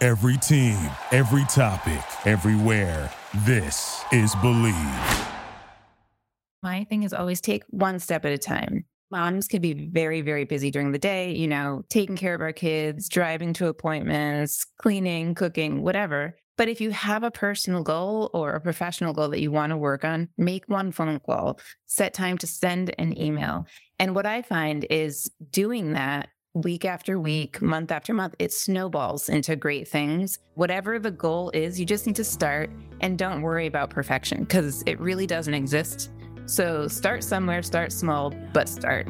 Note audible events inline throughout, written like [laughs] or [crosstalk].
Every team, every topic, everywhere. This is Believe. My thing is always take one step at a time. Moms can be very, very busy during the day, you know, taking care of our kids, driving to appointments, cleaning, cooking, whatever. But if you have a personal goal or a professional goal that you want to work on, make one phone call, set time to send an email. And what I find is doing that week after week, month after month, it snowballs into great things. Whatever the goal is, you just need to start and don't worry about perfection because it really doesn't exist. So start somewhere, start small, but start.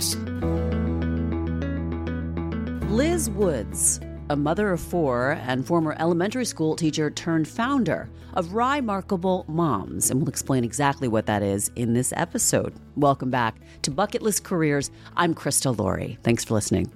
Liz Woods, a mother of four and former elementary school teacher turned founder of Remarkable Moms, and we'll explain exactly what that is in this episode. Welcome back to Bucket List Careers. I'm Krista Laurie. Thanks for listening.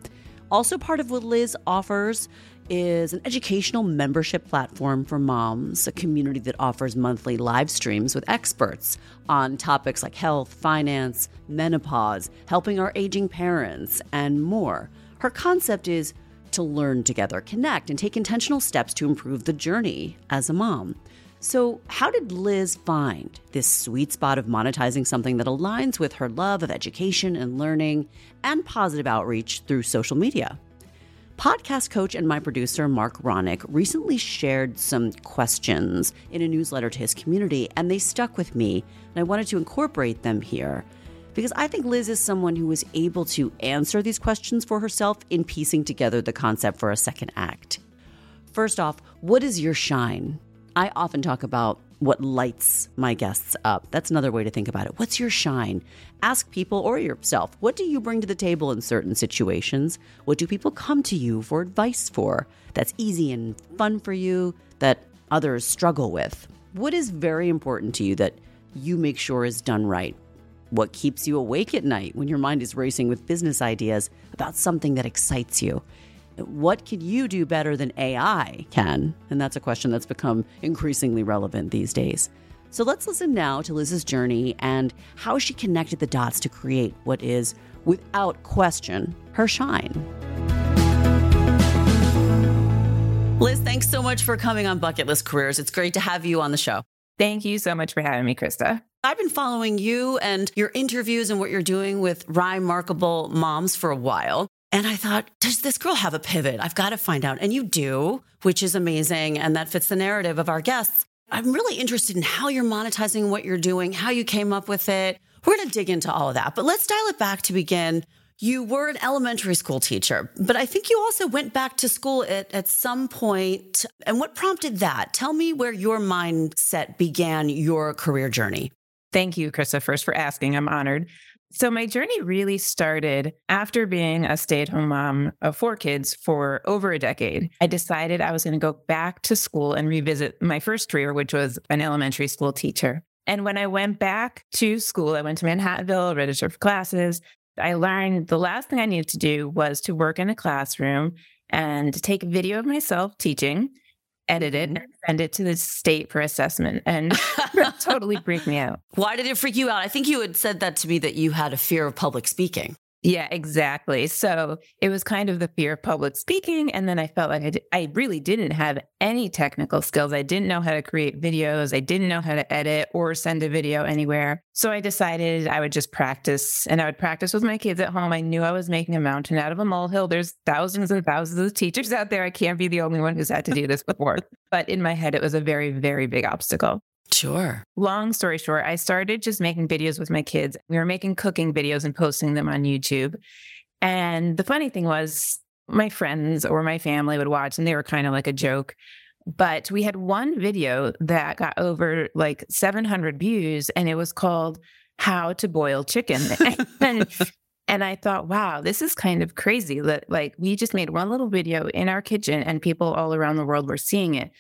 Also, part of what Liz offers is an educational membership platform for moms, a community that offers monthly live streams with experts on topics like health, finance, menopause, helping our aging parents, and more. Her concept is to learn together, connect, and take intentional steps to improve the journey as a mom. So, how did Liz find this sweet spot of monetizing something that aligns with her love of education and learning and positive outreach through social media? Podcast coach and my producer, Mark Ronick, recently shared some questions in a newsletter to his community, and they stuck with me, and I wanted to incorporate them here because I think Liz is someone who was able to answer these questions for herself in piecing together the concept for a second act. First off, what is your shine? I often talk about what lights my guests up. That's another way to think about it. What's your shine? Ask people or yourself, what do you bring to the table in certain situations? What do people come to you for advice for? That's easy and fun for you that others struggle with. What is very important to you that you make sure is done right? What keeps you awake at night when your mind is racing with business ideas about something that excites you? What can you do better than AI can? And that's a question that's become increasingly relevant these days. So let's listen now to Liz's journey and how she connected the dots to create what is, without question, her shine. Liz, thanks so much for coming on Bucket List Careers. It's great to have you on the show. Thank you so much for having me, Krista. I've been following you and your interviews and what you're doing with Remarkable Moms for a while. And I thought, does this girl have a pivot? I've got to find out. And you do, which is amazing. And that fits the narrative of our guests. I'm really interested in how you're monetizing what you're doing, how you came up with it. We're going to dig into all of that. But let's dial it back to begin. You were an elementary school teacher, but I think you also went back to school at, at some point. And what prompted that? Tell me where your mindset began your career journey. Thank you, Krista, first for asking. I'm honored. So, my journey really started after being a stay at home mom of four kids for over a decade. I decided I was going to go back to school and revisit my first career, which was an elementary school teacher. And when I went back to school, I went to Manhattanville, registered for classes. I learned the last thing I needed to do was to work in a classroom and take a video of myself teaching edit it and mm-hmm. send it to the state for assessment and [laughs] totally freaked me out. Why did it freak you out? I think you had said that to me that you had a fear of public speaking. Yeah, exactly. So it was kind of the fear of public speaking. And then I felt like I, d- I really didn't have any technical skills. I didn't know how to create videos. I didn't know how to edit or send a video anywhere. So I decided I would just practice and I would practice with my kids at home. I knew I was making a mountain out of a molehill. There's thousands and thousands of teachers out there. I can't be the only one who's had to do this before. [laughs] But in my head, it was a very, very big obstacle. Sure. Long story short, I started just making videos with my kids. We were making cooking videos and posting them on YouTube. And the funny thing was, my friends or my family would watch and they were kind of like a joke. But we had one video that got over like 700 views and it was called How to Boil Chicken. [laughs] and, and I thought, wow, this is kind of crazy that like we just made one little video in our kitchen and people all around the world were seeing it.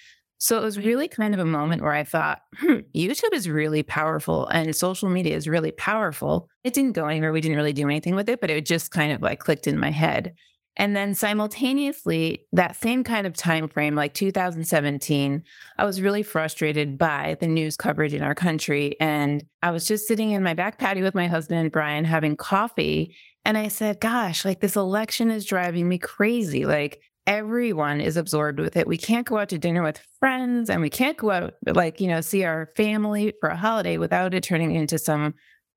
So it was really kind of a moment where I thought, hmm, YouTube is really powerful and social media is really powerful. It didn't go anywhere. We didn't really do anything with it, but it just kind of like clicked in my head. And then simultaneously, that same kind of time frame, like 2017, I was really frustrated by the news coverage in our country. And I was just sitting in my back patio with my husband, Brian, having coffee. And I said, gosh, like this election is driving me crazy. Like everyone is absorbed with it. We can't go out to dinner with friends and we can't go out, like, you know, see our family for a holiday without it turning into some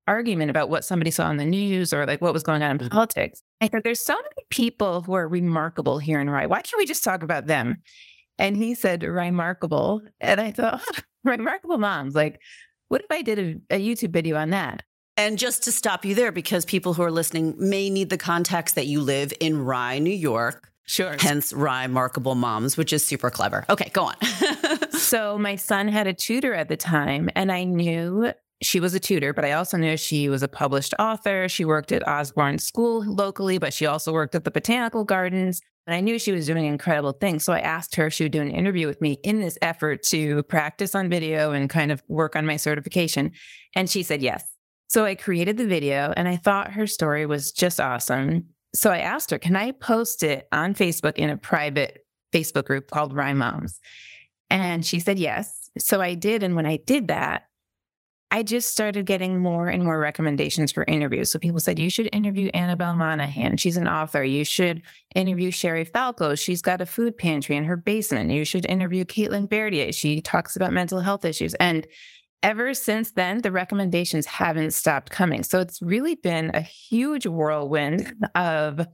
argument about what somebody saw on the news or like what was going on in mm-hmm. politics. I thought there's so many people who are remarkable here in Rye. Why can't we just talk about them? And he said, remarkable. And I thought, oh, remarkable moms. Like, what if I did a, a YouTube video on that? And just to stop you there, because people who are listening may need the context that you live in Rye, New York. Sure. Hence, rhyme Remarkable Moms, which is super clever. Okay, go on. [laughs] so, my son had a tutor at the time, and I knew she was a tutor, but I also knew she was a published author. She worked at Osborn School locally, but she also worked at the Botanical Gardens. And I knew she was doing incredible things. So I asked her if she would do an interview with me in this effort to practice on video and kind of work on my certification. And she said yes. So I created the video and I thought her story was just awesome. So I asked her, can I post it on Facebook in a private Facebook group called Rye Moms? And she said yes. So I did. And when I did that, I just started getting more and more recommendations for interviews. So people said, you should interview Annabelle Monahan. She's an author. You should interview Sherry Falco. She's got a food pantry in her basement. You should interview Caitlin Berdier. She talks about mental health issues. And ever since then, the recommendations haven't stopped coming. So it's really been a huge whirlwind of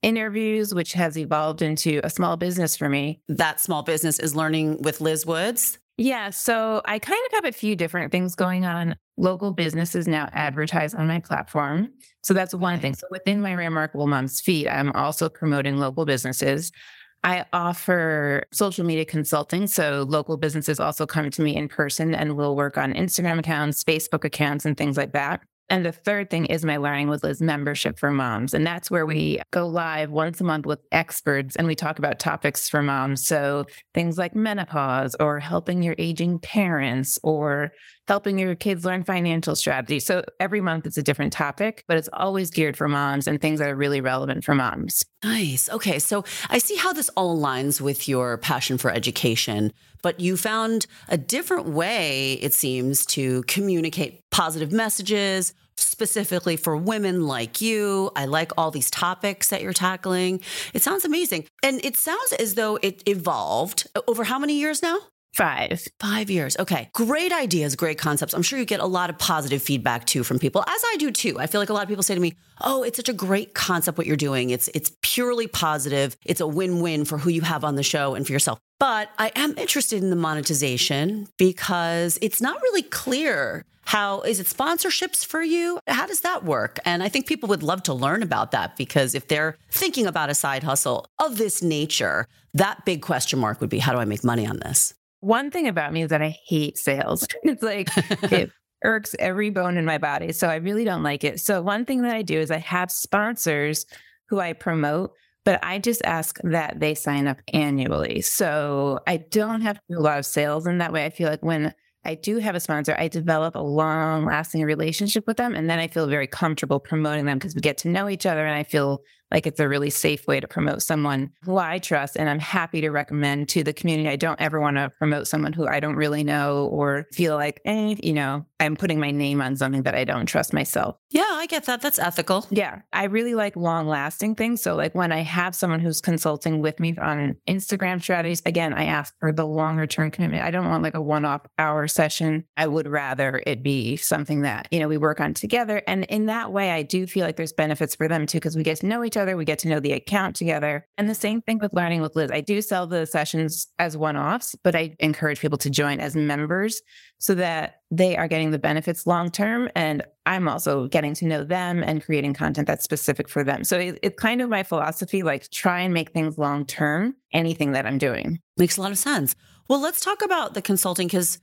interviews, which has evolved into a small business for me. That small business is learning with Liz Woods. Yeah. So I kind of have a few different things going on. Local businesses now advertise on my platform. So that's one thing. So within my Remarkable Moms feed, I'm also promoting local businesses. I offer social media consulting. So local businesses also come to me in person and we'll work on Instagram accounts, Facebook accounts, and things like that. And the third thing is my Learning with Liz membership for moms. And that's where we go live once a month with experts and we talk about topics for moms. So things like menopause or helping your aging parents or helping your kids learn financial strategy. So every month it's a different topic, but it's always geared for moms and things that are really relevant for moms. Nice. Okay. So I see how this all aligns with your passion for education, but you found a different way, it seems, to communicate positive messages, specifically for women like you. I like all these topics that you're tackling. It sounds amazing. And it sounds as though it evolved over how many years now? Five. Five years. Okay. Great ideas, great concepts. I'm sure you get a lot of positive feedback too from people, as I do too. I feel like a lot of people say to me, Oh, it's such a great concept what you're doing. It's it's purely positive. It's a win-win for who you have on the show and for yourself. But I am interested in the monetization because it's not really clear how is it sponsorships for you? How does that work? And I think people would love to learn about that because if they're thinking about a side hustle of this nature, that big question mark would be how do I make money on this? One thing about me is that I hate sales. [laughs] It's like it [laughs] irks every bone in my body. So I really don't like it. So one thing that I do is I have sponsors who I promote, but I just ask that they sign up annually. So I don't have to do a lot of sales in that way. I feel like when I do have a sponsor, I develop a long lasting relationship with them. And then I feel very comfortable promoting them because we get to know each other and I feel like it's a really safe way to promote someone who I trust and I'm happy to recommend to the community. I don't ever want to promote someone who I don't really know or feel like, eh, you know, I'm putting my name on something that I don't trust myself. Yeah, I get that. That's ethical. Yeah. I really like long lasting things. So, like when I have someone who's consulting with me on Instagram strategies, again, I ask for the longer term commitment. I don't want like a one off hour session. I would rather it be something that, you know, we work on together. And in that way, I do feel like there's benefits for them too, because we get to know each other, we get to know the account together. And the same thing with learning with Liz. I do sell the sessions as one offs, but I encourage people to join as members so that they are getting the benefits long term. And I'm also getting to know them and creating content that's specific for them. So it, it's kind of my philosophy like, try and make things long term, anything that I'm doing. Makes a lot of sense. Well, let's talk about the consulting because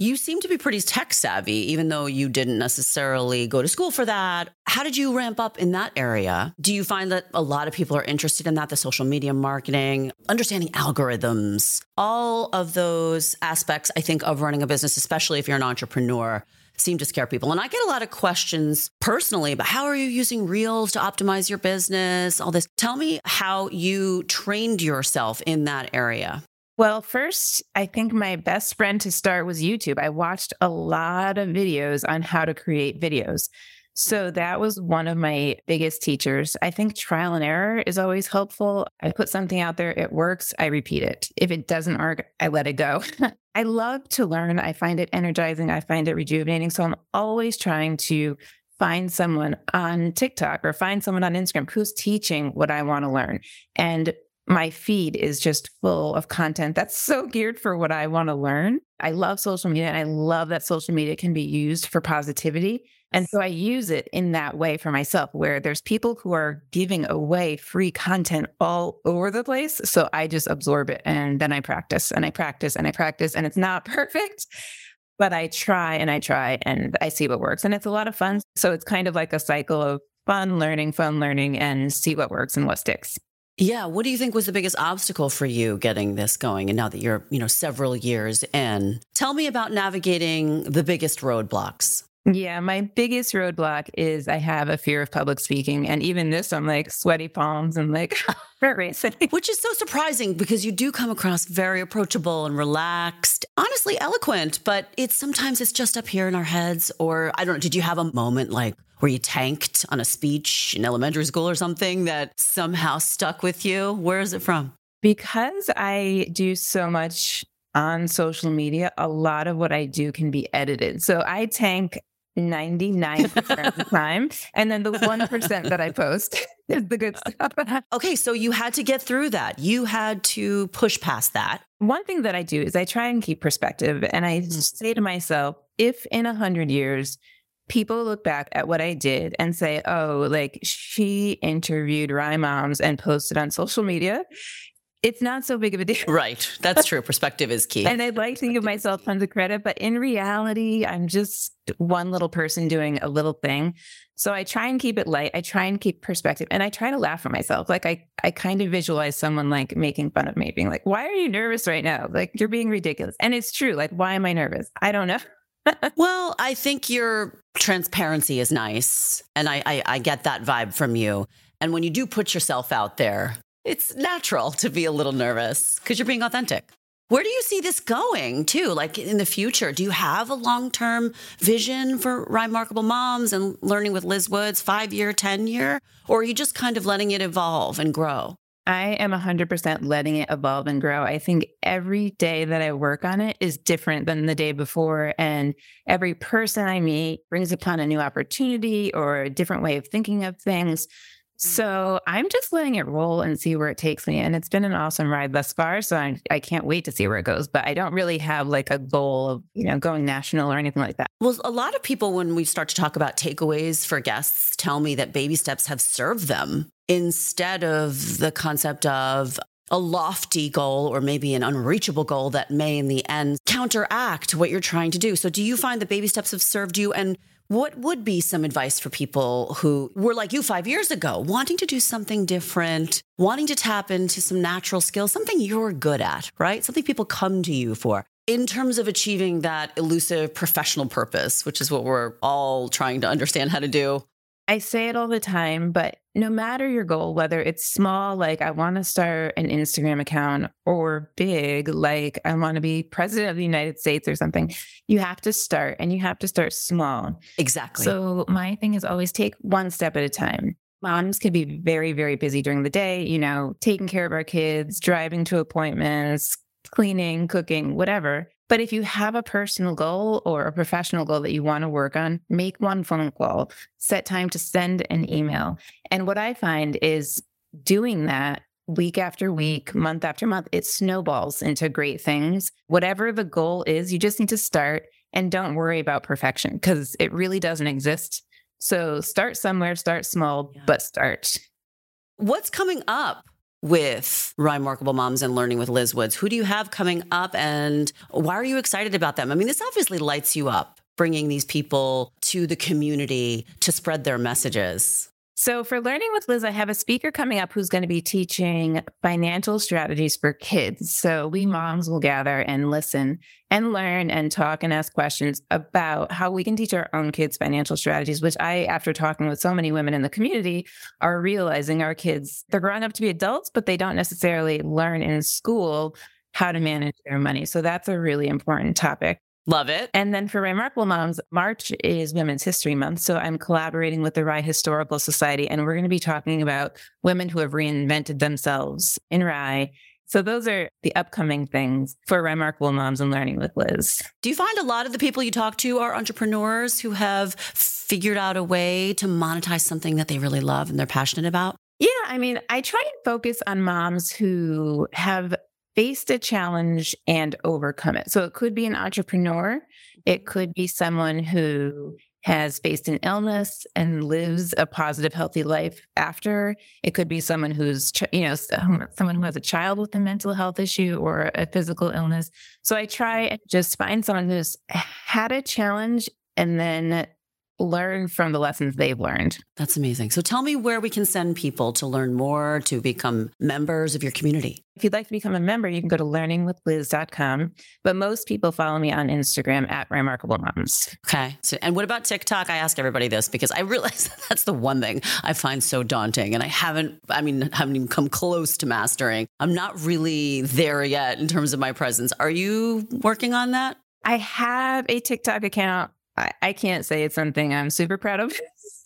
you seem to be pretty tech savvy, even though you didn't necessarily go to school for that. How did you ramp up in that area? Do you find that a lot of people are interested in that, the social media marketing, understanding algorithms, all of those aspects, I think, of running a business, especially if you're an entrepreneur? seem to scare people. And I get a lot of questions personally about how are you using Reels to optimize your business, all this. Tell me how you trained yourself in that area. Well, first, I think my best friend to start was YouTube. I watched a lot of videos on how to create videos. So mm-hmm. that was one of my biggest teachers. I think trial and error is always helpful. I put something out there, it works, I repeat it. If it doesn't work, I let it go. [laughs] I love to learn. I find it energizing, I find it rejuvenating. So I'm always trying to find someone on TikTok or find someone on Instagram who's teaching what I want to learn. And my feed is just full of content that's so geared for what I want to learn. I love social media and I love that social media can be used for positivity. And so I use it in that way for myself, where there's people who are giving away free content all over the place. So I just absorb it and then I practice and I practice and I practice. And it's not [laughs] perfect, but I try and I try and I see what works. And it's a lot of fun. So it's kind of like a cycle of fun learning, fun learning, and see what works and what sticks. Yeah. What do you think was the biggest obstacle for you getting this going? And now that you're, you know, several years in, tell me about navigating the biggest roadblocks. Yeah, my biggest roadblock is I have a fear of public speaking. And even this, I'm like sweaty palms and like. [laughs] Which is so surprising because you do come across very approachable and relaxed, honestly eloquent, but it's sometimes it's just up here in our heads. Or I don't know, did you have a moment like where you tanked on a speech in elementary school or something that somehow stuck with you? Where is it from? Because I do so much on social media, a lot of what I do can be edited. So I tank 99% of the [laughs] time. And then the 1% that I post [laughs] is the good stuff. [laughs] okay. So you had to get through that. You had to push past that. One thing that I do is I try and keep perspective. And I mm. say to myself, if in a hundred years, people look back at what I did and say, oh, like she interviewed Rye Moms and posted on social media it's not so big of a deal. Right. That's true. Perspective is key. and I'd like to give myself tons of credit, but in reality, I'm just one little person doing a little thing. So I try and keep it light. I try and keep perspective and I try to laugh at myself. Like I, I kind of visualize someone like making fun of me, being like, why are you nervous right now? Like you're being ridiculous. And it's true. Like, why am I nervous? I don't know. [laughs] well, I think your transparency is nice. And I, I, I get that vibe from you. And when you do put yourself out there, it's natural to be a little nervous because you're being authentic. Where do you see this going too? Like in the future, do you have a long term vision for Remarkable Moms and learning with Liz Woods, five year, 10 year? Or are you just kind of letting it evolve and grow? I am 100% letting it evolve and grow. I think every day that I work on it is different than the day before. And every person I meet brings upon a new opportunity or a different way of thinking of things. Mm. So I'm just letting it roll and see where it takes me. And it's been an awesome ride thus far. So I, I can't wait to see where it goes. But I don't really have like a goal of, you know, going national or anything like that. Well, a lot of people, when we start to talk about takeaways for guests, tell me that baby steps have served them instead of the concept of a lofty goal or maybe an unreachable goal that may in the end counteract what you're trying to do. So do you find that baby steps have served you and what would be some advice for people who were like you five years ago, wanting to do something different, wanting to tap into some natural skills, something you're good at, right? Something people come to you for in terms of achieving that elusive professional purpose, which is what we're all trying to understand how to do? I say it all the time, but no matter your goal, whether it's small, like I want to start an Instagram account, or big, like I want to be president of the United States or something, you have to start and you have to start small. Exactly. So, my thing is always take one step at a time. Moms can be very, very busy during the day, you know, taking care of our kids, driving to appointments, cleaning, cooking, whatever. But if you have a personal goal or a professional goal that you want to work on, make one phone call, set time to send an email. And what I find is doing that week after week, month after month, it snowballs into great things. Whatever the goal is, you just need to start and don't worry about perfection because it really doesn't exist. So start somewhere, start small, but start. What's coming up with Remarkable Moms and Learning with Liz Woods? Who do you have coming up and why are you excited about them? I mean, this obviously lights you up, bringing these people to the community to spread their messages. So, for Learning with Liz, I have a speaker coming up who's going to be teaching financial strategies for kids. So, we mm-hmm. moms will gather and listen and learn and talk and ask questions about how we can teach our own kids financial strategies, which I, after talking with so many women in the community, are realizing our kids, they're growing up to be adults, but they don't necessarily learn in school how to manage their money. So, that's a really important topic. Love it. And then for Remarkable Moms, March is Women's History Month. So I'm collaborating with the Rye Historical Society, and we're going to be talking about women who have reinvented themselves in Rye. So those are the upcoming things for Remarkable Moms and Learning with Liz. Do you find a lot of the people you talk to are entrepreneurs who have figured out a way to monetize something that they really love and they're passionate about? Yeah, I mean, I try and focus on moms who have faced a challenge and overcome it. So it could be an entrepreneur, it mm-hmm. could be someone who has faced an illness and lives a positive, healthy life after. It could be someone who's, you know, someone who has a child with a mental health issue or a physical illness. So I try mm-hmm. and just find someone who's had a challenge and then learn from the lessons they've learned. That's amazing. So tell me where we can send people to learn more, to become members of your community. If you'd like to become a member, you can go to learningwithliz.com. But most people follow me on Instagram at Remarkable Moms. Okay. So, and what about TikTok? I ask everybody this because I [laughs] realize that's the one thing I find so daunting, and I haven't. I mean, haven't even come close to mastering. I'm not really there yet in terms of my presence. Are you working on that? I have a TikTok account. I, I can't say it's something I'm super proud of.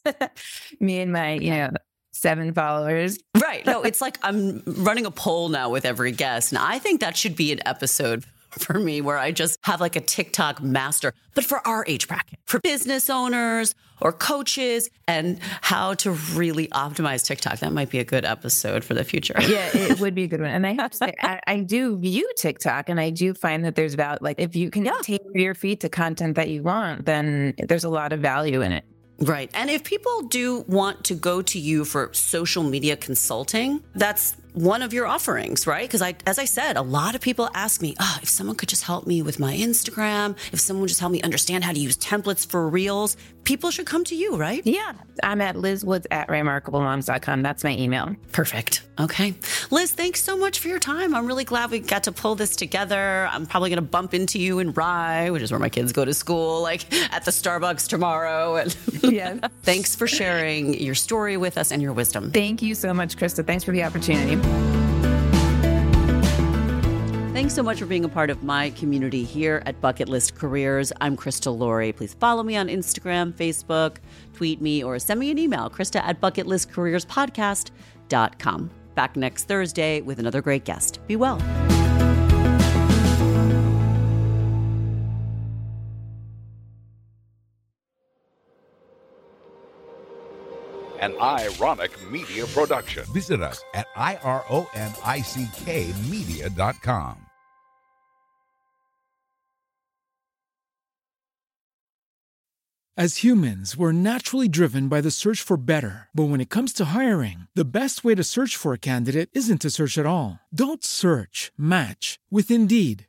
[laughs] me and my, you know, seven followers. [laughs] Right. No, it's like I'm running a poll now with every guest, and I think that should be an episode [laughs] for me where I just have like a TikTok master, but for our age bracket, for business owners or coaches, and how to really optimize TikTok. That might be a good episode for the future. Yeah, it [laughs] would be a good one. And I have to say, I, I do view TikTok and I do find that there's about like if you can Yeah. tailor your feed to content that you want, then there's a lot of value in it. Right. And if people do want to go to you for social media consulting, that's one of your offerings, right? Because I, as I said, a lot of people ask me, oh, if someone could just help me with my Instagram, if someone would just help me understand how to use templates for reels, people should come to you, right? Yeah. I'm at lizwoods at remarkablemoms.com. That's my email. Perfect. Okay. Liz, thanks so much for your time. I'm really glad we got to pull this together. I'm probably going to bump into you in Rye, which is where my kids go to school, like at the Starbucks tomorrow. And [laughs] Yeah. thanks for sharing your story with us and your wisdom. Thank you so much, Krista. Thanks for the opportunity. Thanks so much for being a part of my community here at Bucket List Careers. I'm Krista Laurie. Please follow me on Instagram, Facebook, tweet me, or send me an email, Krista at bucketlistcareerspodcast.com. Back next Thursday with another great guest. Be well. An Ironick Media production. Visit us at ironickmedia.com. As humans, we're naturally driven by the search for better. But when it comes to hiring, the best way to search for a candidate isn't to search at all. Don't search, match with Indeed.